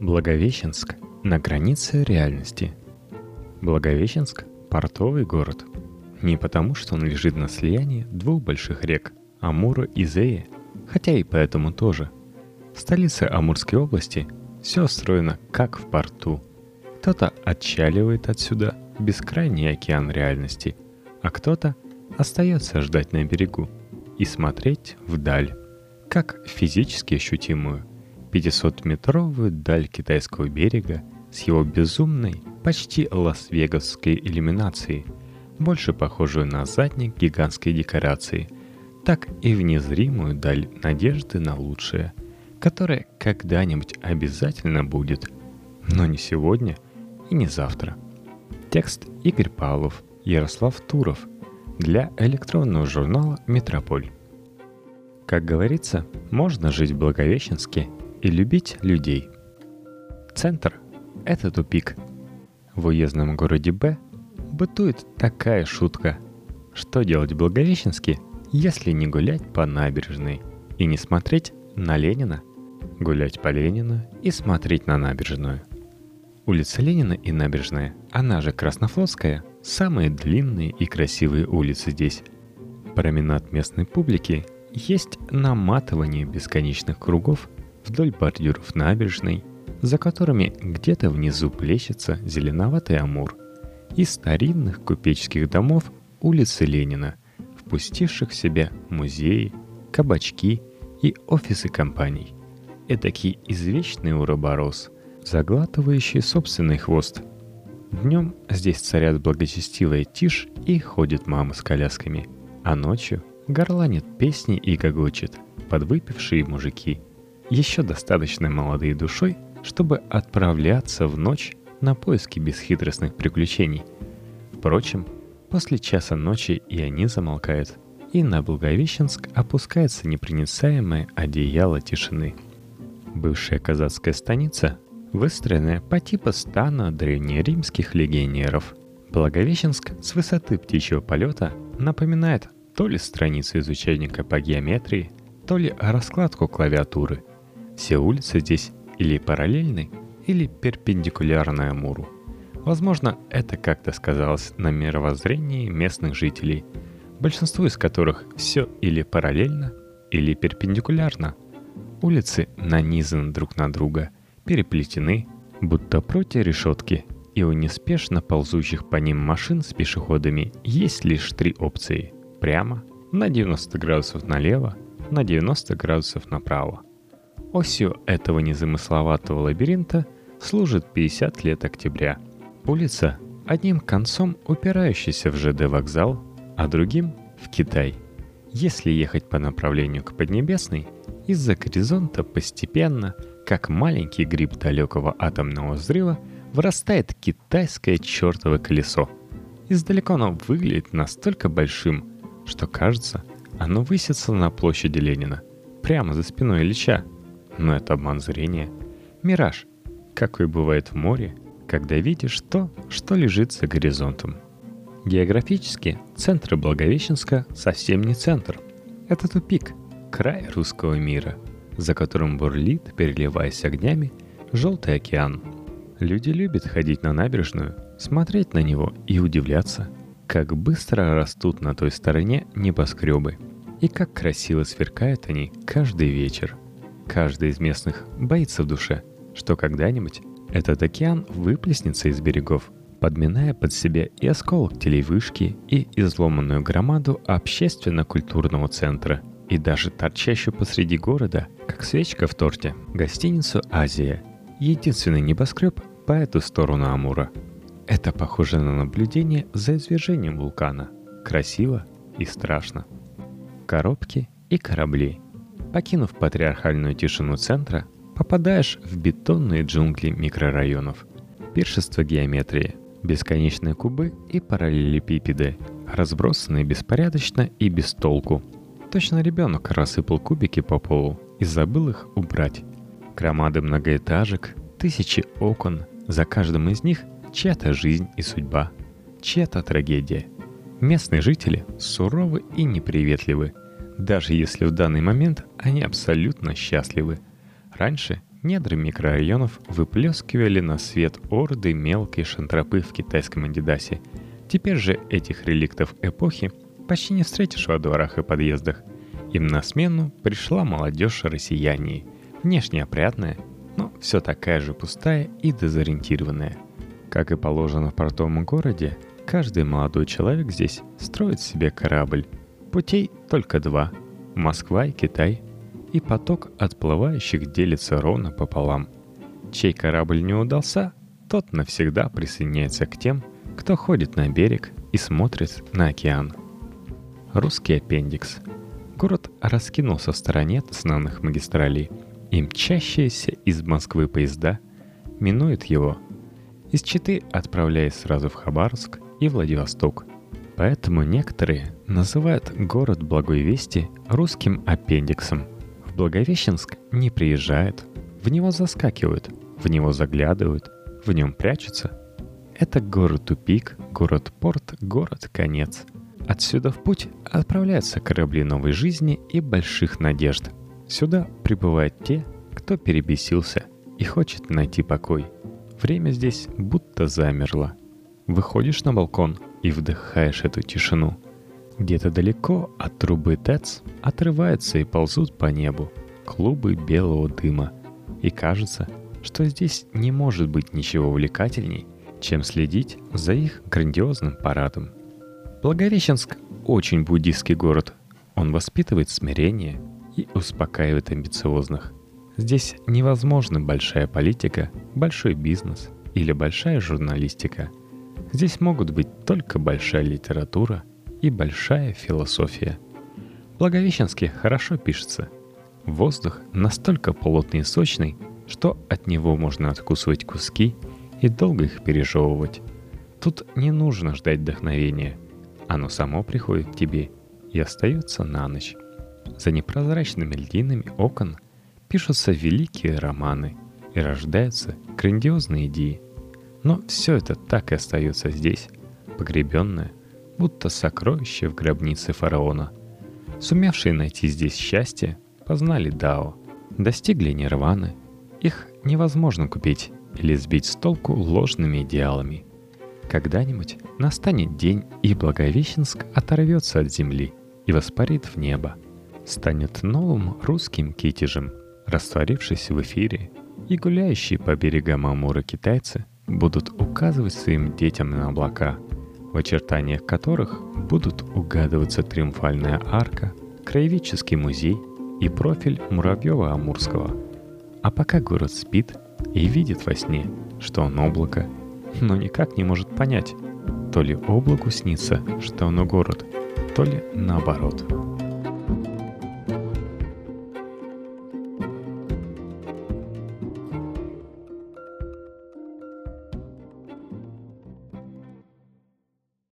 Благовещенск на границе реальности. Благовещенск – портовый город. Не потому, что он лежит на слиянии двух больших рек – Амура и Зея, хотя и поэтому тоже. В столице Амурской области все устроено как в порту. Кто-то отчаливает отсюда бескрайний океан реальности, а кто-то остается ждать на берегу и смотреть вдаль, как физически ощутимую – 500-метровую даль китайского берега с его безумной, почти лас-вегасской иллюминацией, больше похожую на задник гигантской декорации, так и в незримую даль надежды на лучшее, которое когда-нибудь обязательно будет, но не сегодня и не завтра. Текст Игорь Павлов, Ярослав Туров для электронного журнала «Метрополь». Как говорится, можно жить в Благовещенске и любить людей. Центр – это тупик. В уездном городе Б бытует такая шутка. Что делать в Благовещенске, если не гулять по набережной и не смотреть на Ленина? Гулять по Ленина и смотреть на набережную. Улица Ленина и набережная, она же Краснофлотская, самые длинные и красивые улицы здесь. Променад местной публики есть наматывание бесконечных кругов вдоль бордюров набережной, за которыми где-то внизу плещется зеленоватый Амур, и старинных купеческих домов улицы Ленина, впустивших в себя музеи, кабачки и офисы компаний. Эдакий извечный уроборос, заглатывающий собственный хвост. Днем здесь царят благочестивая тишь и ходят мамы с колясками, а ночью горланят песни и гогочет подвыпившие мужики – еще достаточно молодые душой, чтобы отправляться в ночь на поиски бесхитростных приключений. Впрочем, после часа ночи и они замолкают, и на Благовещенск опускается непроницаемое одеяло тишины. Бывшая казацкая станица, выстроенная по типу стана древнеримских легионеров. Благовещенск с высоты птичьего полета напоминает то ли страницу из учебника по геометрии, то ли раскладку клавиатуры – все улицы здесь или параллельны, или перпендикулярны Амуру. Возможно, это как-то сказалось на мировоззрении местных жителей, большинству из которых все или параллельно, или перпендикулярно. Улицы нанизаны друг на друга, переплетены, будто против решетки, и у неспешно ползущих по ним машин с пешеходами есть лишь три опции. Прямо, на 90 градусов налево, на 90 градусов направо. Осью этого незамысловатого лабиринта служит 50 лет октября. Улица одним концом упирающаяся в ЖД вокзал, а другим — в Китай. Если ехать по направлению к Поднебесной, из-за горизонта постепенно, как маленький гриб далекого атомного взрыва, вырастает китайское чертово колесо. Издалека оно выглядит настолько большим, что кажется, оно высится на площади Ленина, прямо за спиной Ильича — но это обман зрения. Мираж, какой бывает в море, когда видишь то, что лежит за горизонтом. Географически центр Благовещенска совсем не центр. Это тупик, край русского мира, за которым бурлит, переливаясь огнями, желтый океан. Люди любят ходить на набережную, смотреть на него и удивляться, как быстро растут на той стороне небоскребы и как красиво сверкают они каждый вечер – Каждый из местных боится в душе, что когда-нибудь этот океан выплеснется из берегов, подминая под себя и осколок телевышки, и изломанную громаду общественно-культурного центра, и даже торчащую посреди города, как свечка в торте, гостиницу «Азия», единственный небоскреб по эту сторону Амура. Это похоже на наблюдение за извержением вулкана. Красиво и страшно. Коробки и корабли – Покинув патриархальную тишину центра, попадаешь в бетонные джунгли микрорайонов. Пиршество геометрии, бесконечные кубы и параллелепипеды, разбросанные беспорядочно и без толку. Точно ребенок рассыпал кубики по полу и забыл их убрать. Громады многоэтажек, тысячи окон, за каждым из них чья-то жизнь и судьба, чья-то трагедия. Местные жители суровы и неприветливы – даже если в данный момент они абсолютно счастливы. Раньше недры микрорайонов выплескивали на свет орды мелкой шантропы в китайском Андидасе. Теперь же этих реликтов эпохи почти не встретишь во дворах и подъездах. Им на смену пришла молодежь россияне, внешне опрятная, но все такая же пустая и дезориентированная. Как и положено в портовом городе, каждый молодой человек здесь строит себе корабль. Путей только два – Москва и Китай. И поток отплывающих делится ровно пополам. Чей корабль не удался, тот навсегда присоединяется к тем, кто ходит на берег и смотрит на океан. Русский аппендикс. Город раскинулся в стороне от основных магистралей, и мчащиеся из Москвы поезда минуют его. Из Читы отправляясь сразу в Хабаровск и Владивосток. Поэтому некоторые называют город Благой Вести русским аппендиксом. В Благовещенск не приезжают, в него заскакивают, в него заглядывают, в нем прячутся. Это город-тупик, город-порт, город-конец – Отсюда в путь отправляются корабли новой жизни и больших надежд. Сюда прибывают те, кто перебесился и хочет найти покой. Время здесь будто замерло. Выходишь на балкон и вдыхаешь эту тишину. Где-то далеко от трубы ТЭЦ отрываются и ползут по небу клубы белого дыма. И кажется, что здесь не может быть ничего увлекательней, чем следить за их грандиозным парадом. Благовещенск – очень буддийский город. Он воспитывает смирение и успокаивает амбициозных. Здесь невозможна большая политика, большой бизнес или большая журналистика. Здесь могут быть только большая литература и большая философия. В Благовещенске хорошо пишется. Воздух настолько плотный и сочный, что от него можно откусывать куски и долго их пережевывать. Тут не нужно ждать вдохновения – оно само приходит к тебе и остается на ночь. За непрозрачными льдинами окон пишутся великие романы и рождаются грандиозные идеи. Но все это так и остается здесь, погребенное, будто сокровище в гробнице фараона. Сумевшие найти здесь счастье, познали Дао, достигли нирваны. Их невозможно купить или сбить с толку ложными идеалами. Когда-нибудь настанет день, и Благовещенск оторвется от земли и воспарит в небо. Станет новым русским китежем, растворившись в эфире, и гуляющие по берегам Амура китайцы будут указывать своим детям на облака, в очертаниях которых будут угадываться триумфальная арка, краеведческий музей и профиль Муравьева-Амурского. А пока город спит и видит во сне, что он облако – но никак не может понять, то ли облаку снится, что оно город, то ли наоборот.